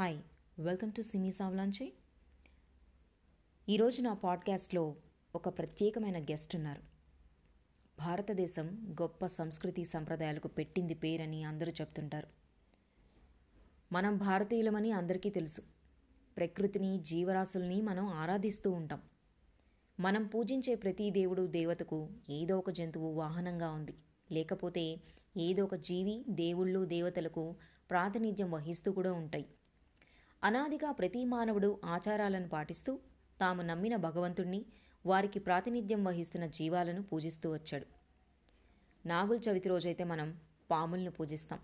Hi welcome to Simi Savlanche ఈరోజు నా పాడ్కాస్ట్లో ఒక ప్రత్యేకమైన గెస్ట్ ఉన్నారు. భారతదేశం గొప్ప సంస్కృతి సంప్రదాయాలకు పెట్టింది పేరని అందరూ చెప్తుంటారు. మనం భారతీయులమని అందరికీ తెలుసు. ప్రకృతిని జీవరాశుల్ని మనం ఆరాధిస్తూ ఉంటాం. మనం పూజించే ప్రతి దేవుడు దేవతకు ఏదో ఒక జంతువు వాహనంగా ఉంది. లేకపోతే ఏదో ఒక జీవి దేవుళ్ళు దేవతలకు ప్రాతినిధ్యం వహిస్తూ కూడా ఉంటాయి. అనాదిగా ప్రతి మానవుడు ఆచారాలను పాటిస్తూ తాము నమ్మిన భగవంతుణ్ణి వారికి ప్రాతినిధ్యం వహిస్తున్న జీవాలను పూజిస్తూ వచ్చాడు. నాగుల చవితి రోజైతే మనం పాములను పూజిస్తాం.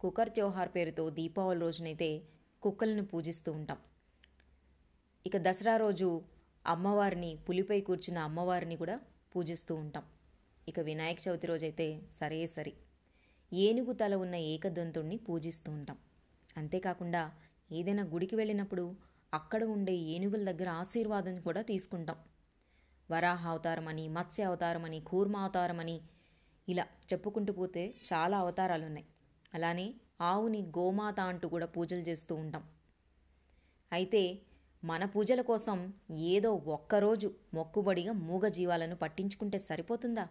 కుక్కర్ త్యోహార్ పేరుతో దీపావళి రోజునైతే కుక్కలను పూజిస్తూ ఉంటాం. ఇక దసరా రోజు అమ్మవారిని పులిపై కూర్చున్న అమ్మవారిని కూడా పూజిస్తూ ఉంటాం. ఇక వినాయక చవితి రోజైతే సరే సరి. ఏనుగు తల ఉన్న ఏకదంతుణ్ణి పూజిస్తూ ఉంటాం. అంతేకాకుండా ఏదైనా గుడికి వెళ్ళినప్పుడు అక్కడ ఉండే ఏనుగుల దగ్గర ఆశీర్వాదం కూడా తీసుకుంటాం. వరాహ అవతారమని మత్స్య అవతారమని కూర్మ అవతారమని ఇలా చెప్పుకుంటూ పోతే చాలా అవతారాలు ఉన్నాయి అలానే ఆవుని గోమాత అంటూ కూడా పూజలు చేస్తూ ఉంటాం. అయితే మన పూజల కోసం ఏదో ఒక్కరోజు మొక్కుబడిగా మూగ జీవాలను పట్టించుకుంటే సరిపోతుందా?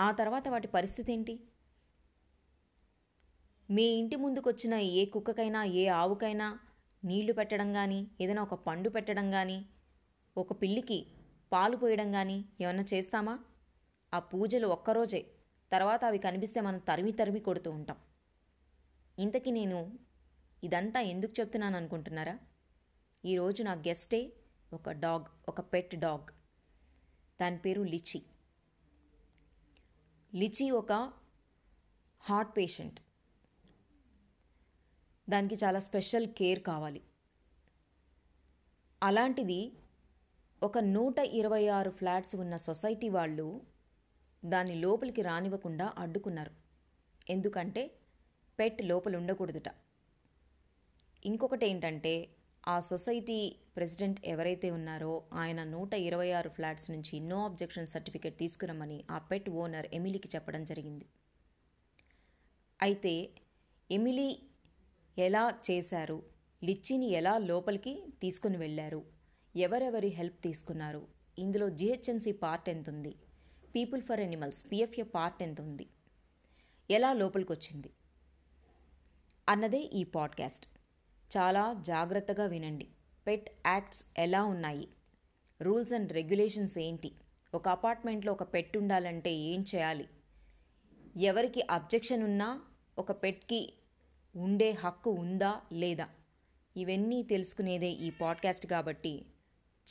ఆ తర్వాత వాటి పరిస్థితి ఏంటి? మీ ఇంటి ముందుకొచ్చిన ఏ కుక్కకైనా ఏ ఆవుకైనా నీళ్ళు పెట్టడం కానీ ఏదైనా ఒక పండు పెట్టడం కానీ ఒక పిల్లికి పాలు పోయడం కానీ ఏమన్నా చేస్తామా? ఆ పూజలు ఒక్కరోజే. తర్వాత అవి కనిపిస్తే మనం తరిమి తరిమి కొడుతూ ఉంటాం. ఇంతకీ నేను ఇదంతా ఎందుకు చెప్తున్నాను అనుకుంటున్నారా? ఈరోజు నా గెస్టే ఒక డాగ్ ఒక పెట్ డాగ్. దాని పేరు లిచి. లిచి ఒక హార్ట్ పేషెంట్. దానికి చాలా స్పెషల్ కేర్ కావాలి. అలాంటిది ఒక నూట ఇరవై ఆరు ఫ్లాట్స్ ఉన్న సొసైటీ వాళ్ళు దాన్ని లోపలికి రానివ్వకుండా అడ్డుకున్నారు. ఎందుకంటే పెట్ లోపల ఉండకూడదుట. ఇంకొకటి ఏంటంటే ఆ సొసైటీ ప్రెసిడెంట్ ఎవరైతే ఉన్నారో ఆయన నూట ఇరవై ఆరు ఫ్లాట్స్ నుంచి నో అబ్జెక్షన్ సర్టిఫికేట్ తీసుకురమ్మని ఆ పెట్ ఓనర్ ఎమిలీకి చెప్పడం జరిగింది. అయితే ఎమిలీ ఎలా చేశారు? లిచ్చిని ఎలా లోపలికి తీసుకుని వెళ్ళారు? ఎవరెవరి హెల్ప్ తీసుకున్నారు? ఇందులో జిహెచ్ఎంసీ పార్ట్ ఎంత ఉంది people for animals PFA part ఎంత ఉంది ఎలా లోపలికి వచ్చింది అన్నదే ఈ పాడ్కాస్ట్. చాలా జాగ్రత్తగా వినండి. పెట్ యాక్ట్స్ ఎలా ఉన్నాయి? రూల్స్ అండ్ రెగ్యులేషన్స్ ఏంటి? ఒక అపార్ట్మెంట్లో ఒక పెట్ ఉండాలంటే ఏం చేయాలి? ఎవరికి అబ్జెక్షన్ ఉన్నా ఒక పెట్కి ఉండే హక్కు ఉందా లేదా? ఇవన్నీ తెలుసుకునేదే ఈ పాడ్కాస్ట్ కాబట్టి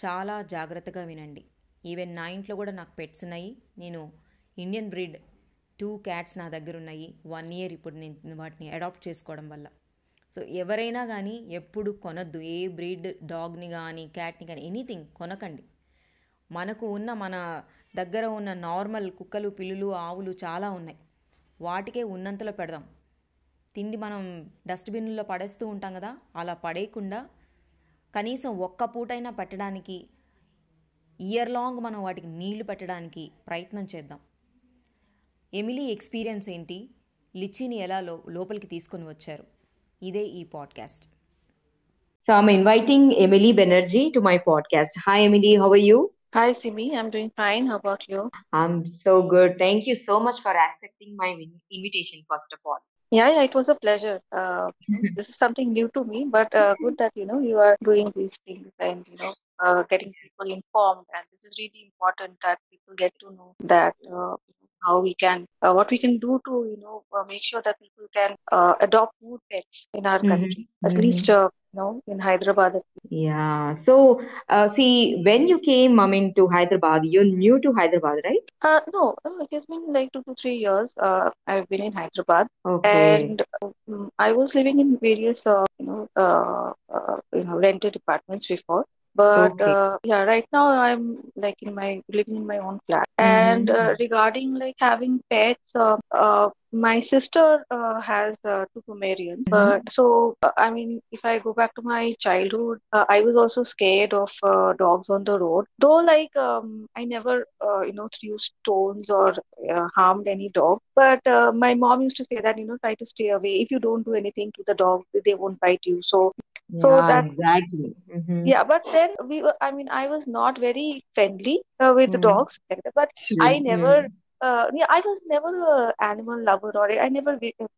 చాలా జాగ్రత్తగా వినండి. ఈవెన్ నా ఇంట్లో కూడా నాకు పెట్స్ ఉన్నాయి. నేను ఇండియన్ బ్రీడ్ టూ క్యాట్స్ నా దగ్గర ఉన్నాయి. వన్ ఇయర్ ఇప్పుడు నేను వాటిని అడాప్ట్ చేసుకోవడం వల్ల. సో ఎవరైనా కానీ ఎప్పుడు కొనద్దు. ఏ బ్రీడ్ డాగ్ని కానీ క్యాట్ని కానీ ఎనీథింగ్ కొనకండి. మనకు ఉన్న మన దగ్గర ఉన్న నార్మల్ కుక్కలు పిల్లులు ఆవులు చాలా ఉన్నాయి. వాటికే ఉన్నంతలో పెడదాం. తిండి మనం డస్ట్బిన్లో పడేస్తూ ఉంటాం కదా అలా పడేయకుండా కనీసం ఒక్క పూటైనా పెట్టడానికి ఇయర్ లాంగ్ మనం వాటికి నీళ్ళు పెట్టడానికి ప్రయత్నం చేద్దాం ఎమిలీ ఎక్స్పీరియన్స్ ఏంటి లిచ్చిని ఎలా లో లోపలికి తీసుకొని వచ్చారు ఇదే ఈ podcast So I'm inviting Emily Banerjee to my podcast. Hi, Emily. How are you? Hi, Simi. I'm doing fine. How about you? I'm so good. Thank you so much for accepting my in- invitation, first of all. Yeah, yeah, it was a pleasure. Uh, this is something new to me, but uh, good that you know you are doing these things and you know uh, getting people informed. And this is really important that people get to know that uh, how we can, uh, what we can do to you know uh, make sure that people can uh, adopt more pets in our Mhm, country. At mhm. least uh, you know in Hyderabad. Yeah. So, uh, see, when you came, I mean, to Hyderabad, you're new to Hyderabad, right? Uh, no, it has been like two to three years. Uh, I've been in Hyderabad. Okay. and um, I was living in various, uh, you know, uh, uh, you know, rented apartments before. But Okay. uh, yeah, right now I'm like in my living in my own flat. And Mhm. uh, regarding like having pets, uh, uh, my sister uh, has uh, two Pomeranians. Mhm. But so uh, I mean, if I go back to my childhood, uh, I was also scared of uh, dogs on the road. Though like um, I never uh, you know threw stones or uh, harmed any dog. But uh, my mom used to say that you know try to stay away. If you don't do anything to the dog, they won't bite you. So so Yeah, that exactly. Mhm. yeah, but then we were, I mean, I was not very friendly uh, with the Mhm. dogs, but I never, uh, yeah, I was never a animal lover or I never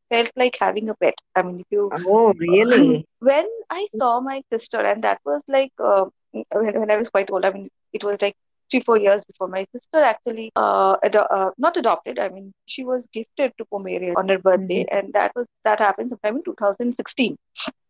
felt like having a pet. I mean, if you, Oh, really? when I saw my sister, and that was like uh, when, when I was quite old, I mean, it was like three, four years before my sister actually uh, ado uh, not adopted. I mean, she was gifted to Pomeranian on her birthday, Mhm. and that was that happened sometime in 2016.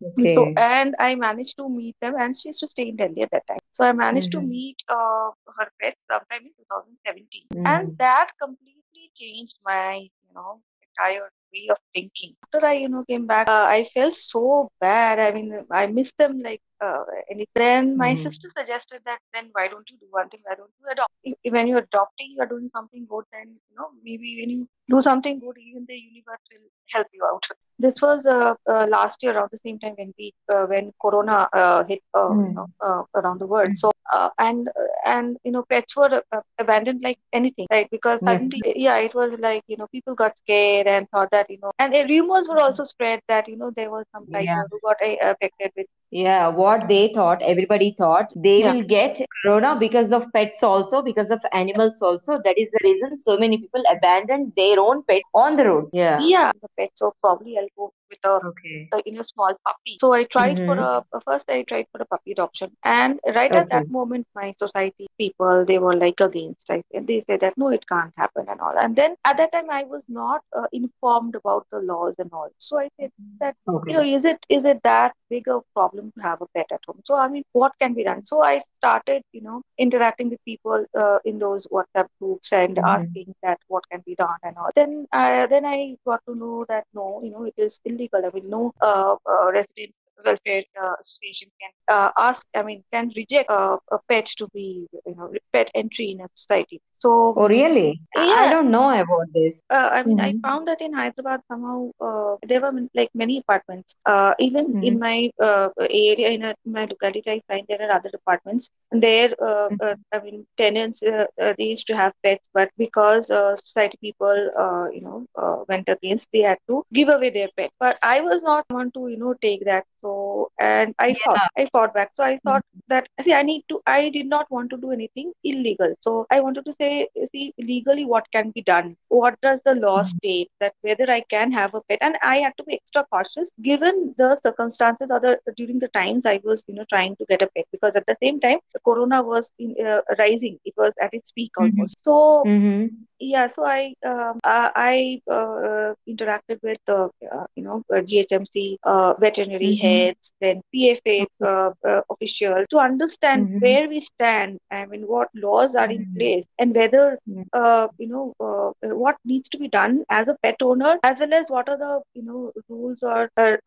okay. So, and I managed to meet them, and she used to stay in Delhi at that time. So I managed to Mhm. meet uh, her pet sometime in 2017, and Mhm. that completely changed my, you know, entire way of thinking. After I, you know, came back, uh, I felt so bad. I mean, I missed them like, uh, and then my Mhm. sister suggested that then why don't you do one thing? Why don't you adopt? If, when you're adopting, you're doing something good, then you know maybe when you do something good, even the universe will help you out. This was uh, uh, last year around the same time when we uh, when Corona uh, hit uh, you know uh, around the world. So uh, and and you know pets were uh, abandoned like anything, right? Because suddenly, yeah, it was like you know people got scared and thought that you know, and uh, rumors were also spread that you know there was some Yeah. tiger who got uh, affected with Yeah, what they thought, everybody thought they Yeah. will get corona because of pets also, because of animals also. That is the reason so many people abandon their own pet on the roads. Yeah. yeah the pet. So probably I'll go with a Okay. in a small puppy. So I tried for Mhm. a first I tried for a puppy adoption, and right at that moment, my society people they were like against, right? And they said that no, it can't happen and all. And then at that time, I was not uh, informed about the laws and all. So I said that you know, is it is it that big a problem to have a pet at home? So I mean, what can be done? So I started, you know, interacting with people uh, in those WhatsApp groups and Mhm. asking that what can be done and all. Then I then I got to know that no, you know, it is illegal. I mean, no uh, uh, resident welfare uh, association can uh, ask. I mean, can reject uh, a pet to be, you know, pet entry in a society. So Oh, really? I I don't know about this. uh, I mean, I Mhm. found that in Hyderabad somehow uh, there were like many apartments. Uh, even in Mhm. my uh, area, in, a, in my locality, I find there are other apartments. And there, uh, uh, Mhm. I mean, tenants they used to have pets, but because uh, society people, uh, you know, uh, went against, they had to give away their pet. But I was not one to, you know, take that. So, and I fought, I fought back. So I Mhm. thought that see, I need to, I did not want to do anything illegal. So I wanted to say, see, legally what can be done? What does the law Mhm. state that whether I can have a pet? And I had to be extra cautious given the circumstances or the during the times I was, you know, trying to get a pet because at the same time the corona was in, uh, rising. It was at its peak Mhm. almost. So Mhm. yeah, so I um, uh, I uh, interacted with uh, you know uh, GHMC uh, veterinary Mhm. Heads, then PFA uh, uh, official to understand Mhm. where we stand. I mean, what laws are in Mhm. place and whether uh, you know uh, what needs to be done as a pet owner, as well as what are the you know rules or uh,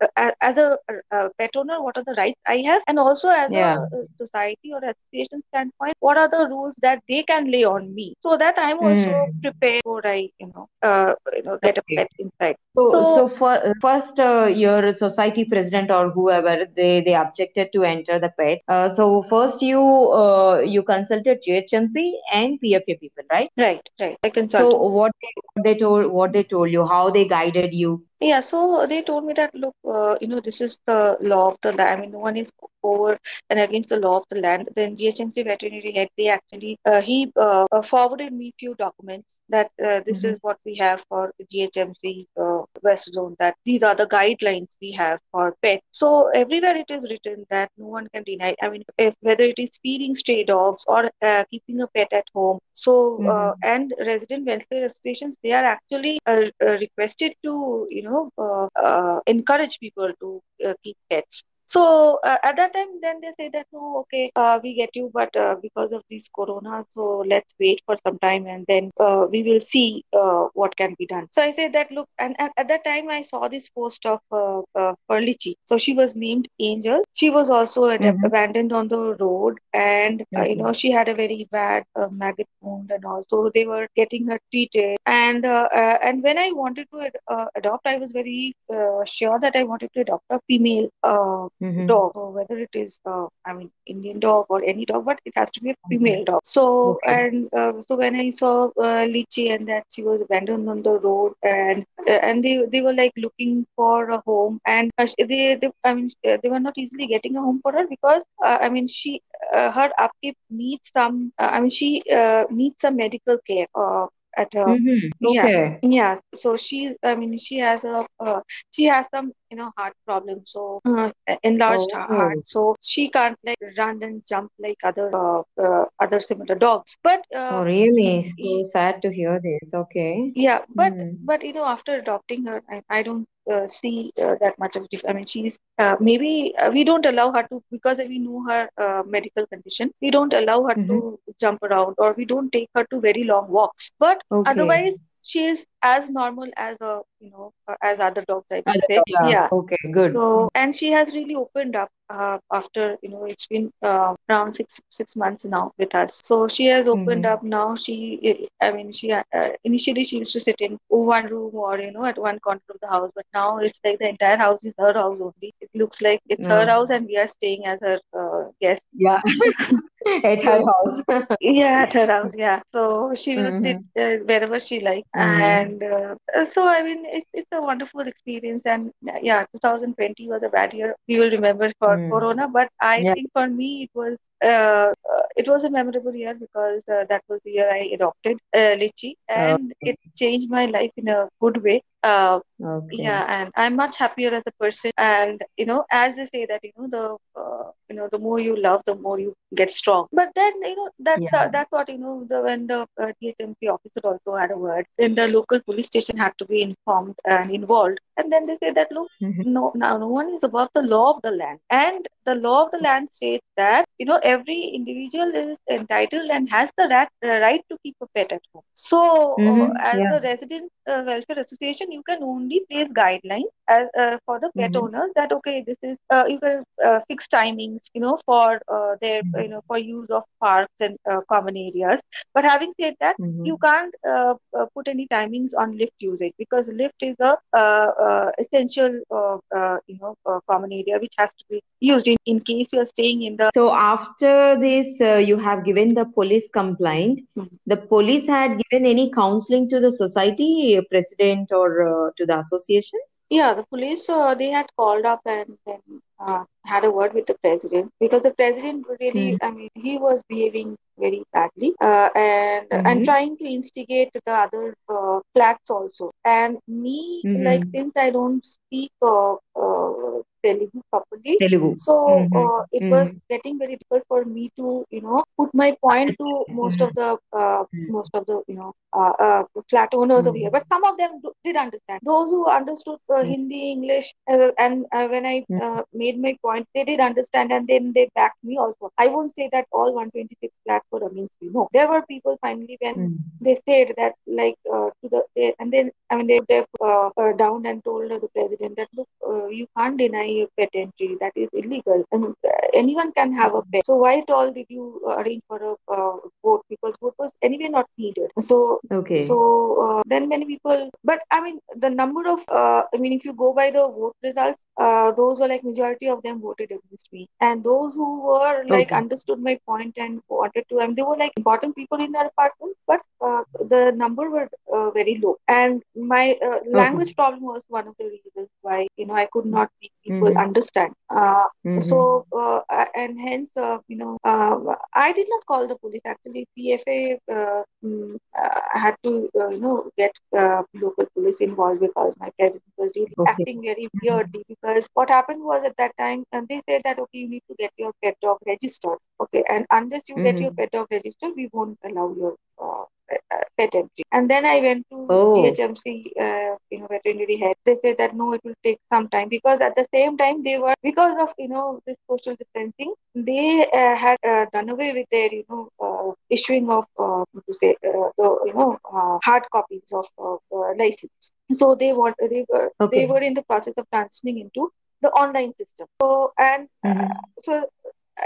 as a uh, pet owner, what are the rights I have, and also as Yeah. a uh, society or association standpoint, what are the rules that they can lay on me, so that I'm also Mm. prepared before I you know uh, you know get a pet inside. So, So so for, first, uh, your society president or whoever they they objected to enter the pet. Uh, so first, you uh, you consulted GHMC and PFA people, right? right, right, I So what they, what they told what they told you, how they guided you. Yeah, so they told me that look, uh, you know, this is the law of the land. I mean, no one is over and against the law of the land. Then GHMC veterinary head, they actually uh, he uh, uh, forwarded me few documents that uh, this Mhm. is what we have for GHMC uh, West Zone. That these are the guidelines we have for pets. So everywhere it is written that no one can deny. I mean, if whether it is feeding stray dogs or uh, keeping a pet at home. So uh, Mhm. and resident welfare associations, they are actually uh, uh, requested to you know uh, uh, encourage people to uh, keep pets. So uh, at that time, then they say that no, okay, uh, we get you, but uh, because of this corona, so let's wait for some time and then uh, we will see uh, what can be done. So I said that look, and, and at that time I saw this post of uh, uh, Perlichi. So she was named Angel. She was also Mhm. abandoned on the road, and uh, you know she had a very bad uh, maggot wound, and also they were getting her treated. And uh, uh, and when I wanted to ad- uh, adopt, I was very uh, sure that I wanted to adopt a female Mhm. dog, so whether it is, uh, I mean, Indian dog or any dog, but it has to be a Okay. female dog. So, Okay. and uh, so when I saw uh, Lychee and that she was abandoned on the road, and uh, and they they were like looking for a home, and uh, they, they I mean uh, they were not easily getting a home for her because uh, I mean she uh, her upkeep needs some uh, I mean she uh, needs some medical care uh, at her Mhm. yeah Okay. yeah so she's i mean she has a uh, she has some you know heart problem so uh, enlarged Oh. heart so she can't like run and jump like other uh, uh, other similar dogs but Oh, uh, really? So sad to hear this. Okay. yeah but Mm. but you know after adopting her i, I don't uh, see uh, that much of dif- i mean she's uh, maybe uh, we don't allow her to because we know her uh, medical condition we don't allow her Mhm. to jump around or we don't take her to very long walks but Okay. otherwise she is as normal as a you know uh, as other dogs i would say yeah. yeah Okay, good. so and she has really opened up uh, after you know it's been uh, around six six months now with us so she has opened Mhm. up now she i mean she uh, initially she used to sit in one room or you know at one corner of the house but now it's like the entire house is her house only it looks like it's her Oh. house and we are staying as her uh, guest Yeah. At her house. yeah at her house yeah so she will sit Mhm. uh, wherever she likes Mm. and uh, so i mean it's, it's a wonderful experience and yeah 2020 was a bad year we will remember for Mm. corona but i Yeah. think for me it was it was a memorable year because uh, that was the year i adopted uh, Lychee and Okay. it changed my life in a good way uh, Okay. yeah and i'm much happier as a person and you know as they say that you know the uh, you know the more you love the more you get strong but then you know that Yeah. uh, that's what you know the when the uh, GHMC officer also had a word then the local police station had to be informed and involved and then they say that look Mhm. no now no one is above the law of the land and the law of the land states that you know every individual is entitled and has the right, uh, right to keep a pet at home so uh, Mhm. as Yeah. the resident uh, welfare association you can only place guidelines as uh, for the pet Mhm. owners that okay this is uh, you can uh, fix timings you know for uh, their Mhm. you know for use of parks and uh, common areas but having said that Mhm. you can't uh, uh, put any timings on lift usage because lift is a uh, uh, essential uh, uh, you know uh, common area which has to be used in, in case you're staying in the So after this, uh, you have given the police complaint. Mhm. The police had given any counseling to the society president or uh, to the association? Yeah, the police uh, they had called up and then uh, had a word with the president because the president really, Mm. I mean, he was behaving very badly uh, and Mhm. and trying to instigate the other uh, flats also. And me, like Mhm. since I don't speak uh, uh, Telugu properly, Telugu. so Mhm. uh, it was getting very difficult for me to you know put my point to most of the uh, Mm. most of the you know uh, uh, flat owners over Mm. here. But some of them do- did understand. Those who understood uh, Mm. Hindi, English, uh, and uh, when I Mm. uh, made my point, they did understand, and then they backed me also. I won't say that all 126 flats were against me. No, there were people finally when Mm. they said that like uh, to the they, and then I mean they uh, down and told the president that look uh, you can't deny a pet entry that is illegal. And uh, anyone can have a pet so why at all did you arrange for a uh, vote? Because vote was anyway not needed. So Okay. so uh, then many people, but I mean, the number of, uh, I mean, if you go by the vote results, uh, those were like majority of them voted against me, and those who were like Okay. understood my point and wanted to, I mean, they were like important people in our apartment, but uh, the number were uh, very low, and my uh, language problem was one of the reasons why you know I could not make people Mhm. understand. Uh, Mhm. so uh, and hence uh, you know uh, I did not call the police. Actually, PFA uh, mm, had to uh, you know get uh, local police involved because my president was really Okay. acting very weirdly. Because what happened was at that time, and they said that okay, you need to get your pet dog registered. Okay, and unless you get your pet dog registered, we won't allow your pet entry. And then I went to Oh. GHMC, uh, you know, veterinary head. They said that no, it will take some time because at the same time they were because of you know this social distancing, they uh, had uh, done away with their you know uh, issuing of uh, to say uh, the you know uh, hard copies of license. So they want they were Okay. they were in the process of transitioning into the online system. So and Mhm. so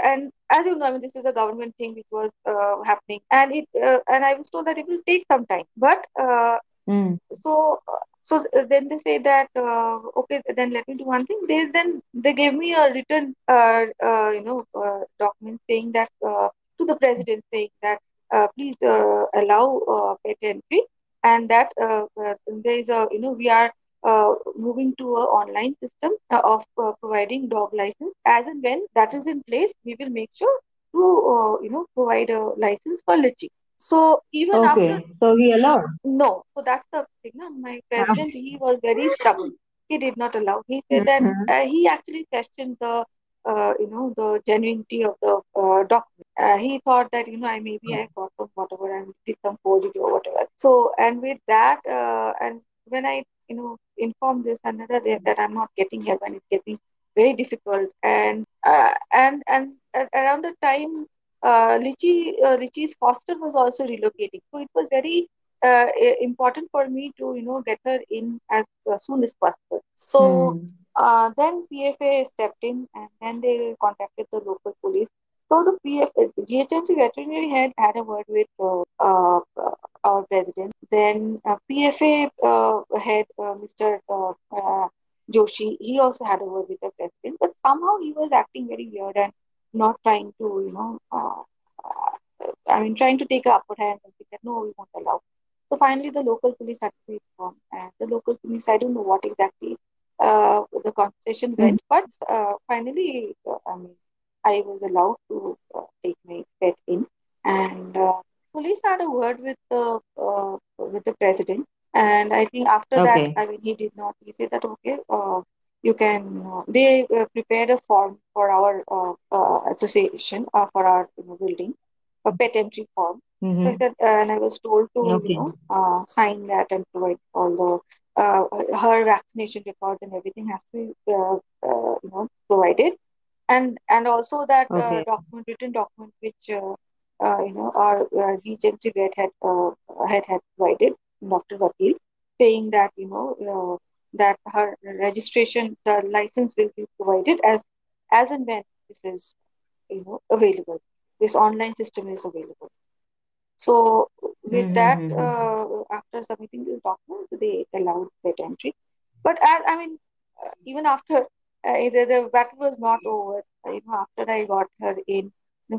and as you know, I mean, this is a government thing which was uh, happening, and it uh, and I was told that it will take some time. But uh, Mm. so so then they say that uh, okay, then let me do one thing. They then they gave me a written uh, uh, you know uh, document saying that uh, to the president saying that uh, please uh, allow uh, pet entry and that there is a you know we are uh, moving to a online system uh, of uh, providing dog license as and when that is in place we will make sure to uh, you know provide a license for Lichi. So even after So he allowed. no, so that's the thing. No? My president, he was very stubborn. He did not allow. He said that Mhm. uh, he actually questioned the, uh, you know, the genuinity of the uh, document. Uh, he thought that, you know, I maybe I got from whatever and did some forgery or whatever. So, and with that, uh, and when I, you know, inform this another day that I'm not getting help and it's getting very difficult, and uh, and and around the time uh, Lichi, uh, Lichi's foster was also relocating. So it was very uh, important for me to, you know, get her in as uh, soon as possible. So Mm. uh, then PFA stepped in and then they contacted the local police. So the PF, uh, GHMC veterinary head had a word with uh, uh, our president. Then uh, PFA uh, head, uh, Mr. Uh, uh, Joshi, he also had a word with the president, but somehow he was acting very weird and not trying to, you know, uh, I mean, trying to take a upper hand and say that no, we won't allow. So finally, the local police had to be informed, and the local police, I don't know what exactly uh, the conversation went, but uh, finally, uh, I mean, I was allowed to uh, take my pet in, and uh, police had a word with the uh, with the president, and I think after Okay. that, I mean, he did not. He said that okay, uh, you can. Uh, they uh, prepared a form for our uh, uh, association uh, for our you know, building, a pet entry form. So I said, and I was told to, Okay. you know, uh, sign that and provide all the uh, her vaccination records and everything has to be, uh, uh, you know, provided, and and also that uh, Okay. document, written document, which you know our uh, GHMC vet had uh, had had provided, Dr. Vakil, saying that you know uh, that her registration, the license will be provided as as and when this is you know available. This online system is available. So with that, Mhm. uh, after submitting the document, they allowed pet entry. But I, I mean, uh, even after uh, the, the battle was not over, uh, you know, after I got her in,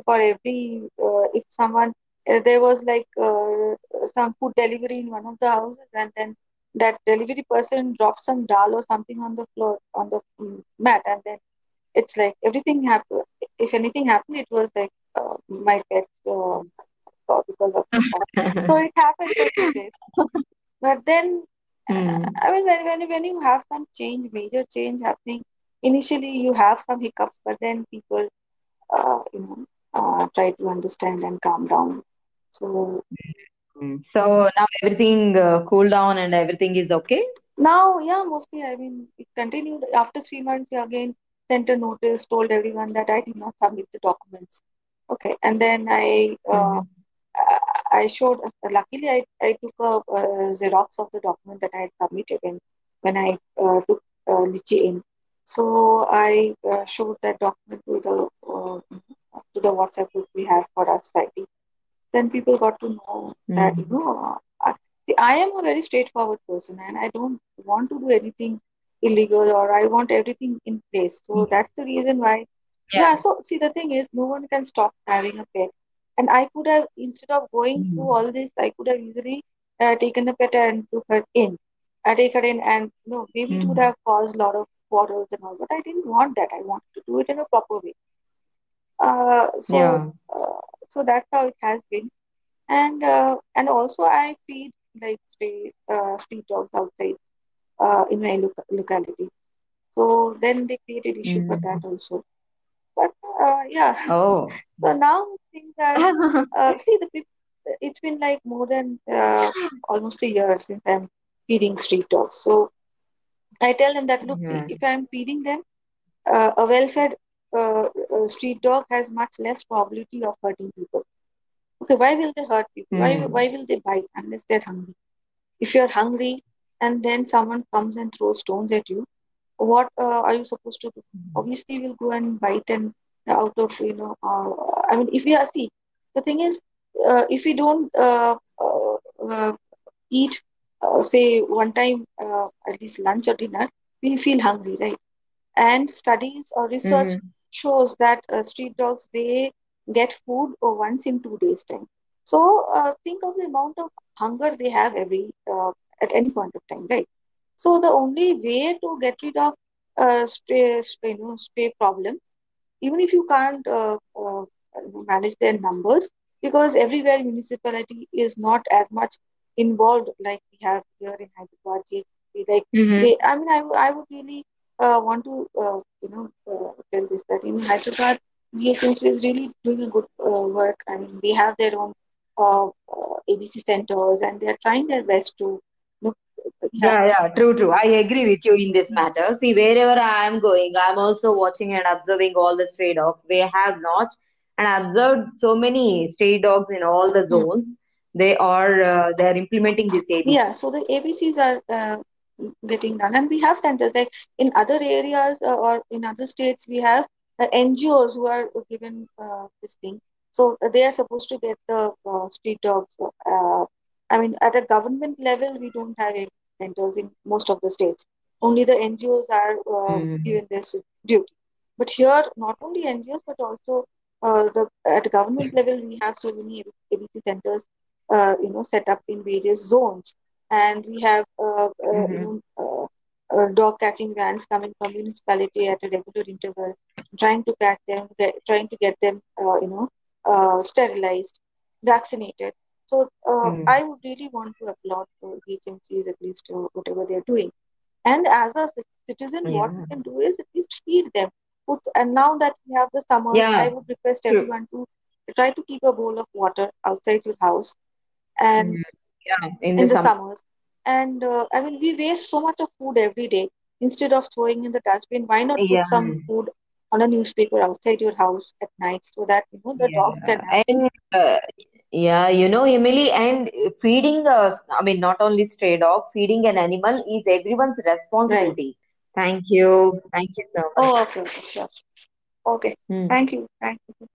for every uh, if someone uh, there was like uh, some food delivery in one of the houses, and then that delivery person dropped some dal or something on the floor on the mm, mat, and then it's like everything happened. If anything happened, it was like uh, my pet's uh, because of so it happened for two days. But then, uh, Mm. I mean, when, when, when you have some change, major change happening, initially you have some hiccups, but then people, uh, you know, uh, try to understand and calm down. So Mm. So now everything uh, cooled down and everything is okay? now, yeah, mostly, I mean, it continued after three months. You again sent a notice, told everyone that I did not submit the documents. Okay, and then I uh, Mhm. I showed, luckily, I, I took a, uh Xerox of the document that I had submitted when, when I uh, took uh, Lichi in. So I uh, showed that document to the uh, to the WhatsApp group we have for our society. Then people got to know that, you Mhm. know, uh, see, I am a very straightforward person and I don't want to do anything illegal or I want everything in place. So that's the reason why Yeah. yeah, so see, the thing is, no one can stop having a pet. And I could have, instead of going through Mhm. all this, I could have easily uh, taken the pet and took her in. I take her in, and you know, maybe it would Mhm. have caused a lot of quarrels and all, but I didn't want that. I wanted to do it in a proper way. Uh, so, Yeah. uh, so that's how it has been. And uh, and also, I feed like stray uh, street dogs outside uh, in my loc locality. So then they created issue for that Mhm. also. But uh, yeah. Oh. So now things are uh, see the people it's been like more than uh, almost a year since I'm feeding street dogs. So I tell them that look, Yeah. if I'm feeding them, uh, a well-fed uh, uh, street dog has much less probability of hurting people. Okay, why will they hurt people? Why Mm. why will they bite unless they're hungry? If you're hungry and then someone comes and throws stones at you, what uh, are you supposed to do? Obviously, we'll go and bite and out of you know. Uh, I mean, if we are see, the thing is, uh, if we don't uh, uh, eat, uh, say one time uh, at least lunch or dinner, we feel hungry, right? And studies or research Mhm. Shows that uh, street dogs they get food uh, once in two days time. So uh, think of the amount of hunger they have every uh, at any point of time, right? So the only way to get rid of uh, stray, you know, stray problem, even if you can't uh, uh, manage their numbers, because everywhere municipality is not as much involved like we have here in Hyderabad. Like Mhm. they, I mean, I, I would really uh, want to, uh, you know, uh, tell this that in Hyderabad, GHMC is really doing a good uh, work. I mean, they have their own uh, ABC centers and they're trying their best to, Yeah, yeah, true, true. I agree with you in this matter. See, wherever I am going, I'm also watching and observing all the stray dogs. They have notched and observed so many stray dogs in all the zones. They are uh, they are implementing this ABC. Yeah, so the ABCs are uh, getting done, and we have centers like in other areas uh, or in other states, we have uh, NGOs who are given uh, this thing. So uh, they are supposed to get the uh, street dogs. Uh, I mean, at a government level, we don't have any centers in most of the states. Only the NGOs are uh, Mm. given this duty. But here, not only NGOs, but also uh, the at government level, we have so many ABC centers, uh, you know, set up in various zones and we have uh, uh, Mhm. uh, uh, dog catching vans coming from municipality at a regular interval, trying to catch them, get, trying to get them uh, you know uh, sterilized, vaccinated. So uh, Mm. I would really want to applaud for HMCs at least uh, whatever they're doing. And as a ci- citizen, what we can do is at least feed them. Put, and now that we have the summers, I would request everyone to try to keep a bowl of water outside your house and Mm. Yeah, in in the the summer. summers. And uh, I mean, we waste so much of food every day. Instead of throwing in the dustbin, why not put some food on a newspaper outside your house at night so that you know the dogs can Yeah, and uh, yeah, you know, Emily, and feeding uh, I mean, not only stray dog, feeding an animal is everyone's right. responsibility. Thank you. Thank you so much. Oh, okay, okay, sure. Okay. Hmm. Thank you. Thank you.